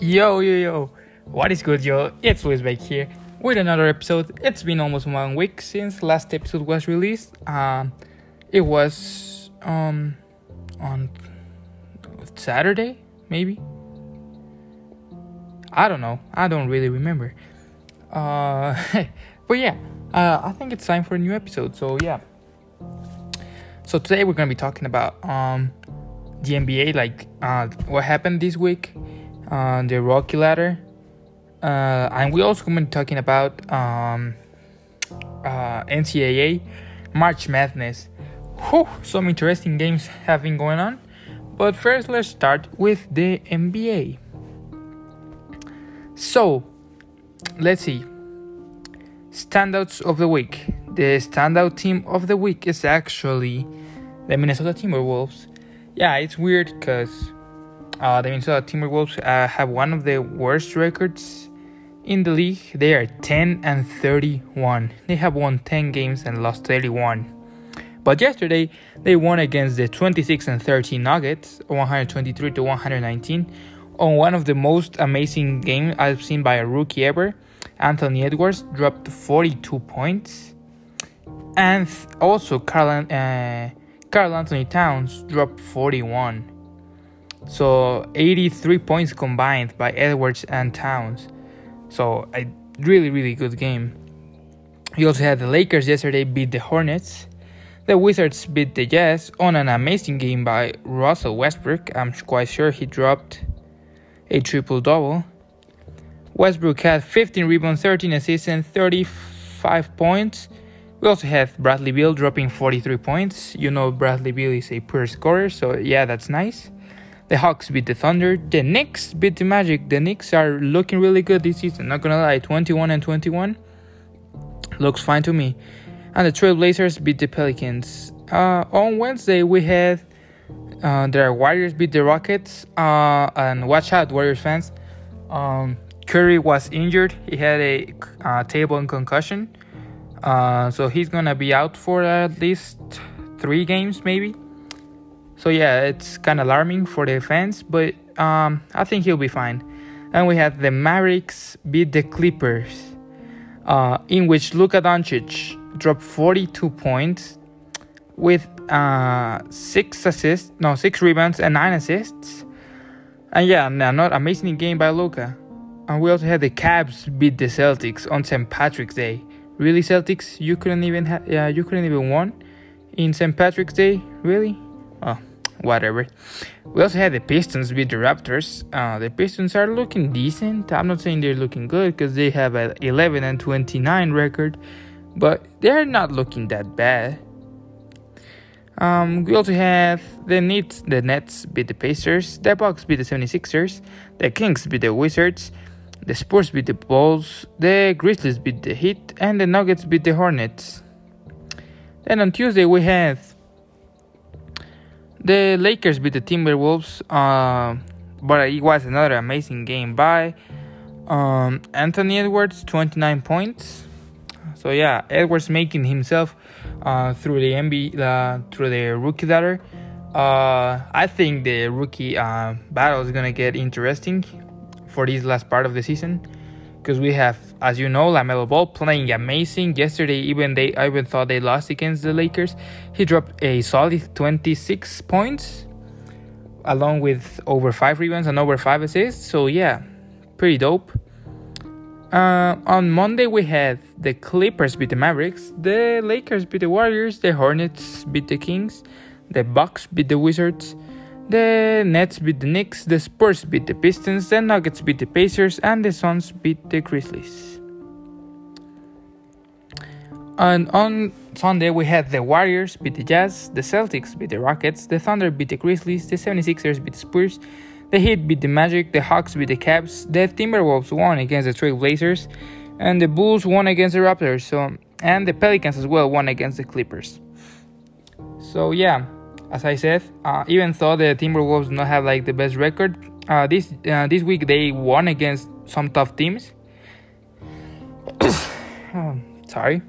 Yo, yo, yo. What is good, yo? It's Luis back here with another episode. It's been almost one week since last episode was released. Um, it was um on Saturday, maybe. I don't know. I don't really remember. Uh, but yeah, uh, I think it's time for a new episode. So yeah. So today we're gonna be talking about um the NBA, like uh what happened this week, uh the Rookie Ladder, uh, and we also going to be talking about um uh NCAA March Madness. Whew, some interesting games have been going on. But first, let's start with the NBA. So, let's see. Standouts of the week. The standout team of the week is actually the Minnesota Timberwolves. Yeah, it's weird because uh, the Minnesota Timberwolves uh, have one of the worst records in the league. They are 10 and 31. They have won 10 games and lost 31. But yesterday they won against the 26 and 13 Nuggets, 123 to 119, on one of the most amazing games I've seen by a rookie ever. Anthony Edwards dropped 42 points, and also Carl, uh, Karl Anthony Towns dropped 41. So 83 points combined by Edwards and Towns. So a really really good game. You also had the Lakers yesterday beat the Hornets. The Wizards beat the Jazz on an amazing game by Russell Westbrook. I'm quite sure he dropped a triple double. Westbrook had 15 rebounds, 13 assists, and 35 points. We also have Bradley Beal dropping 43 points. You know, Bradley Beal is a poor scorer, so yeah, that's nice. The Hawks beat the Thunder. The Knicks beat the Magic. The Knicks are looking really good this season. Not gonna lie, 21 and 21 looks fine to me. And the Trailblazers beat the Pelicans. Uh, on Wednesday, we had uh, the Warriors beat the Rockets. Uh, and watch out, Warriors fans. Um, Curry was injured. He had a uh, tailbone contusion. Uh, so he's gonna be out for at least three games, maybe. So yeah, it's kind of alarming for the fans, but um, I think he'll be fine. And we had the Mavericks beat the Clippers, uh, in which Luka Doncic dropped 42 points with uh, six assists, no, six rebounds and nine assists. And yeah, not amazing game by Luka. And we also had the Cavs beat the Celtics on St. Patrick's Day. Really, Celtics? You couldn't even ha- yeah, you couldn't even won in St. Patrick's Day. Really? Oh, whatever. We also had the Pistons beat the Raptors. Uh, the Pistons are looking decent. I'm not saying they're looking good because they have an 11 and 29 record, but they're not looking that bad. Um, we also have the Nets. The Nets beat the Pacers. The Bucks beat the 76ers. The Kings beat the Wizards. The Spurs beat the Bulls. The Grizzlies beat the Heat. And the Nuggets beat the Hornets. Then on Tuesday we have the Lakers beat the Timberwolves, uh, but it was another amazing game by um, Anthony Edwards, 29 points. So yeah, Edwards making himself uh, through the NBA, uh, through the rookie ladder. Uh, I think the rookie uh, battle is gonna get interesting for this last part of the season because we have, as you know, Lamelo Ball playing amazing. Yesterday, even they I even thought they lost against the Lakers. He dropped a solid 26 points, along with over five rebounds and over five assists. So yeah, pretty dope. Uh, on Monday we had the Clippers beat the Mavericks, the Lakers beat the Warriors, the Hornets beat the Kings, the Bucks beat the Wizards. The Nets beat the Knicks, the Spurs beat the Pistons, the Nuggets beat the Pacers, and the Suns beat the Grizzlies. And on Sunday, we had the Warriors beat the Jazz, the Celtics beat the Rockets, the Thunder beat the Grizzlies, the 76ers beat the Spurs, the Heat beat the Magic, the Hawks beat the Cavs, the Timberwolves won against the Trailblazers, and the Bulls won against the Raptors. So, and the Pelicans as well won against the Clippers. So yeah, as I said, uh, even though the Timberwolves not have like the best record, uh, this uh, this week they won against some tough teams. Sorry,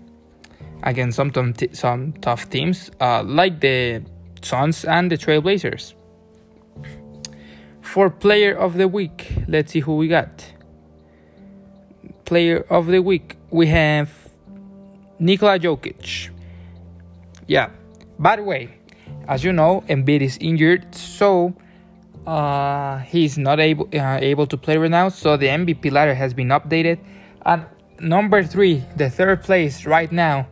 against some t- some tough teams uh, like the Suns and the Trailblazers. for player of the week, let's see who we got. Player of the week, we have Nikola Jokic. Yeah. By the way, as you know, Embiid is injured, so uh, he's not able uh, able to play right now. So the MVP ladder has been updated, and number three, the third place right now,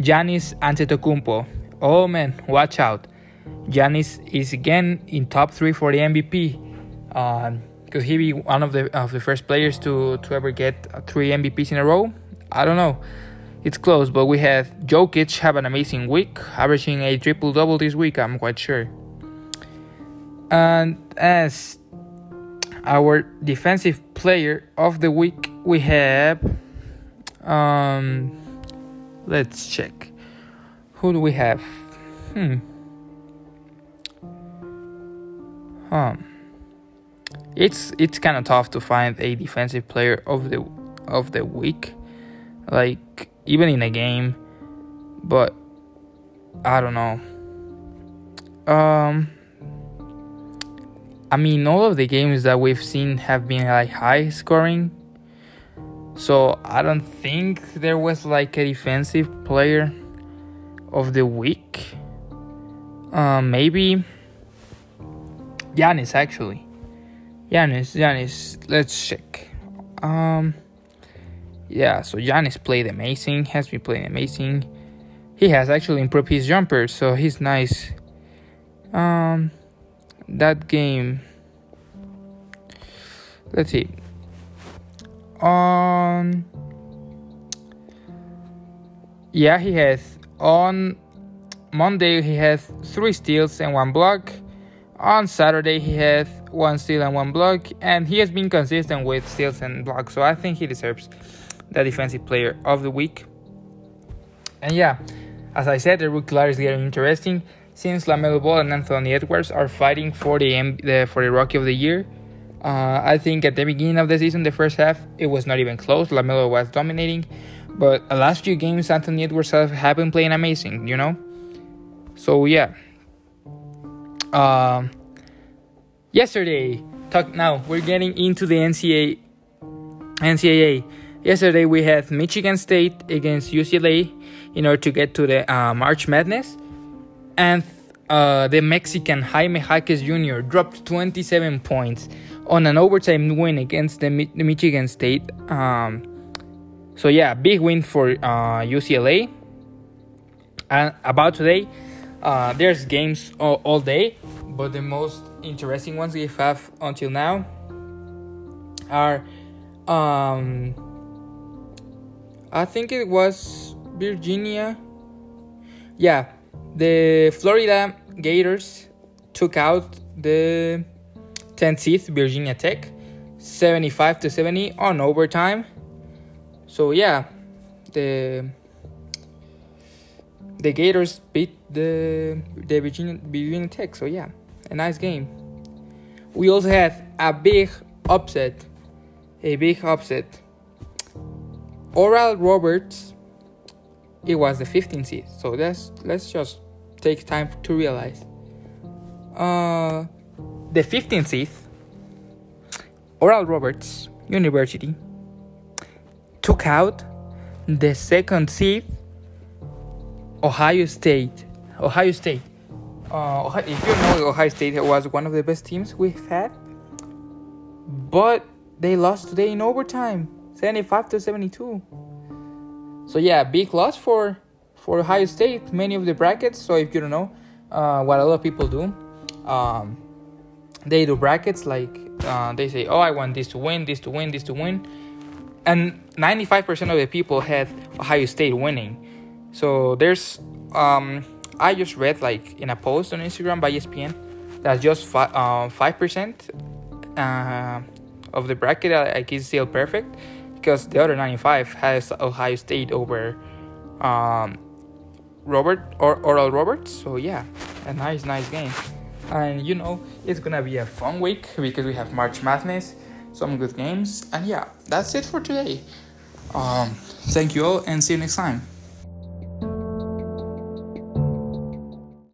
Giannis Antetokounmpo. Oh man, watch out! Giannis is again in top three for the MVP. Um, he be one of the of the first players to to ever get three MVPs in a row. I don't know. It's close, but we have Jokic have an amazing week, averaging a triple double this week. I'm quite sure. And as our defensive player of the week, we have. Um, let's check. Who do we have? Hmm. Um. It's it's kind of tough to find a defensive player of the of the week, like even in a game, but I don't know. Um. I mean, all of the games that we've seen have been like high scoring. So I don't think there was like a defensive player of the week. Um, maybe Giannis actually. Giannis, Giannis. Let's check. Um, yeah. So Giannis played amazing. Has been playing amazing. He has actually improved his jumper, so he's nice. Um that game let's see on yeah he has on monday he has three steals and one block on saturday he has one steal and one block and he has been consistent with steals and blocks so i think he deserves the defensive player of the week and yeah as i said the rookie ladder is getting interesting since LaMelo Ball and Anthony Edwards are fighting for the, the for the Rookie of the Year. Uh, I think at the beginning of the season, the first half, it was not even close. LaMelo was dominating, but the last few games, Anthony Edwards have, been playing amazing. You know, so yeah. Uh, yesterday, talk now. We're getting into the NCAA. NCAA. Yesterday we had Michigan State against UCLA in order to get to the uh, March Madness and uh, the Mexican Jaime Jaquez Jr. dropped 27 points on an overtime win against the, Mi- the Michigan State. Um, so yeah, big win for uh, UCLA. And about today, uh, there's games all, all, day, but the most interesting ones we have until now are, um, I think it was Virginia. Yeah, the Florida Gators took out the 10th seed Virginia Tech 75 to 70 on overtime. So yeah, the the Gators beat the the Virginia Virginia Tech. So yeah, a nice game. We also had a big upset, a big upset. Oral Roberts, it was the 15th seed. So let's let's just take time to realize. Uh, the 15th seed, Oral Roberts University, took out the second seed, Ohio State. Ohio State. Uh, if you know, Ohio State was one of the best teams we've had, but they lost today in overtime, 75 to 72. So yeah, big loss for for Ohio State, many of the brackets. So if you don't know, uh, what a lot of people do, um, they do brackets like uh, they say, "Oh, I want this to win, this to win, this to win," and 95% of the people had Ohio State winning. So there's, um, I just read like in a post on Instagram by ESPN that just uh, five percent uh, of the bracket like is still perfect because the other 95 has Ohio State over um, Robert or Oral Roberts. So yeah, a nice, nice game. And you know, it's gonna be a fun week because we have March Madness, some good games, and yeah, that's it for today. Um, thank you all, and see you next time.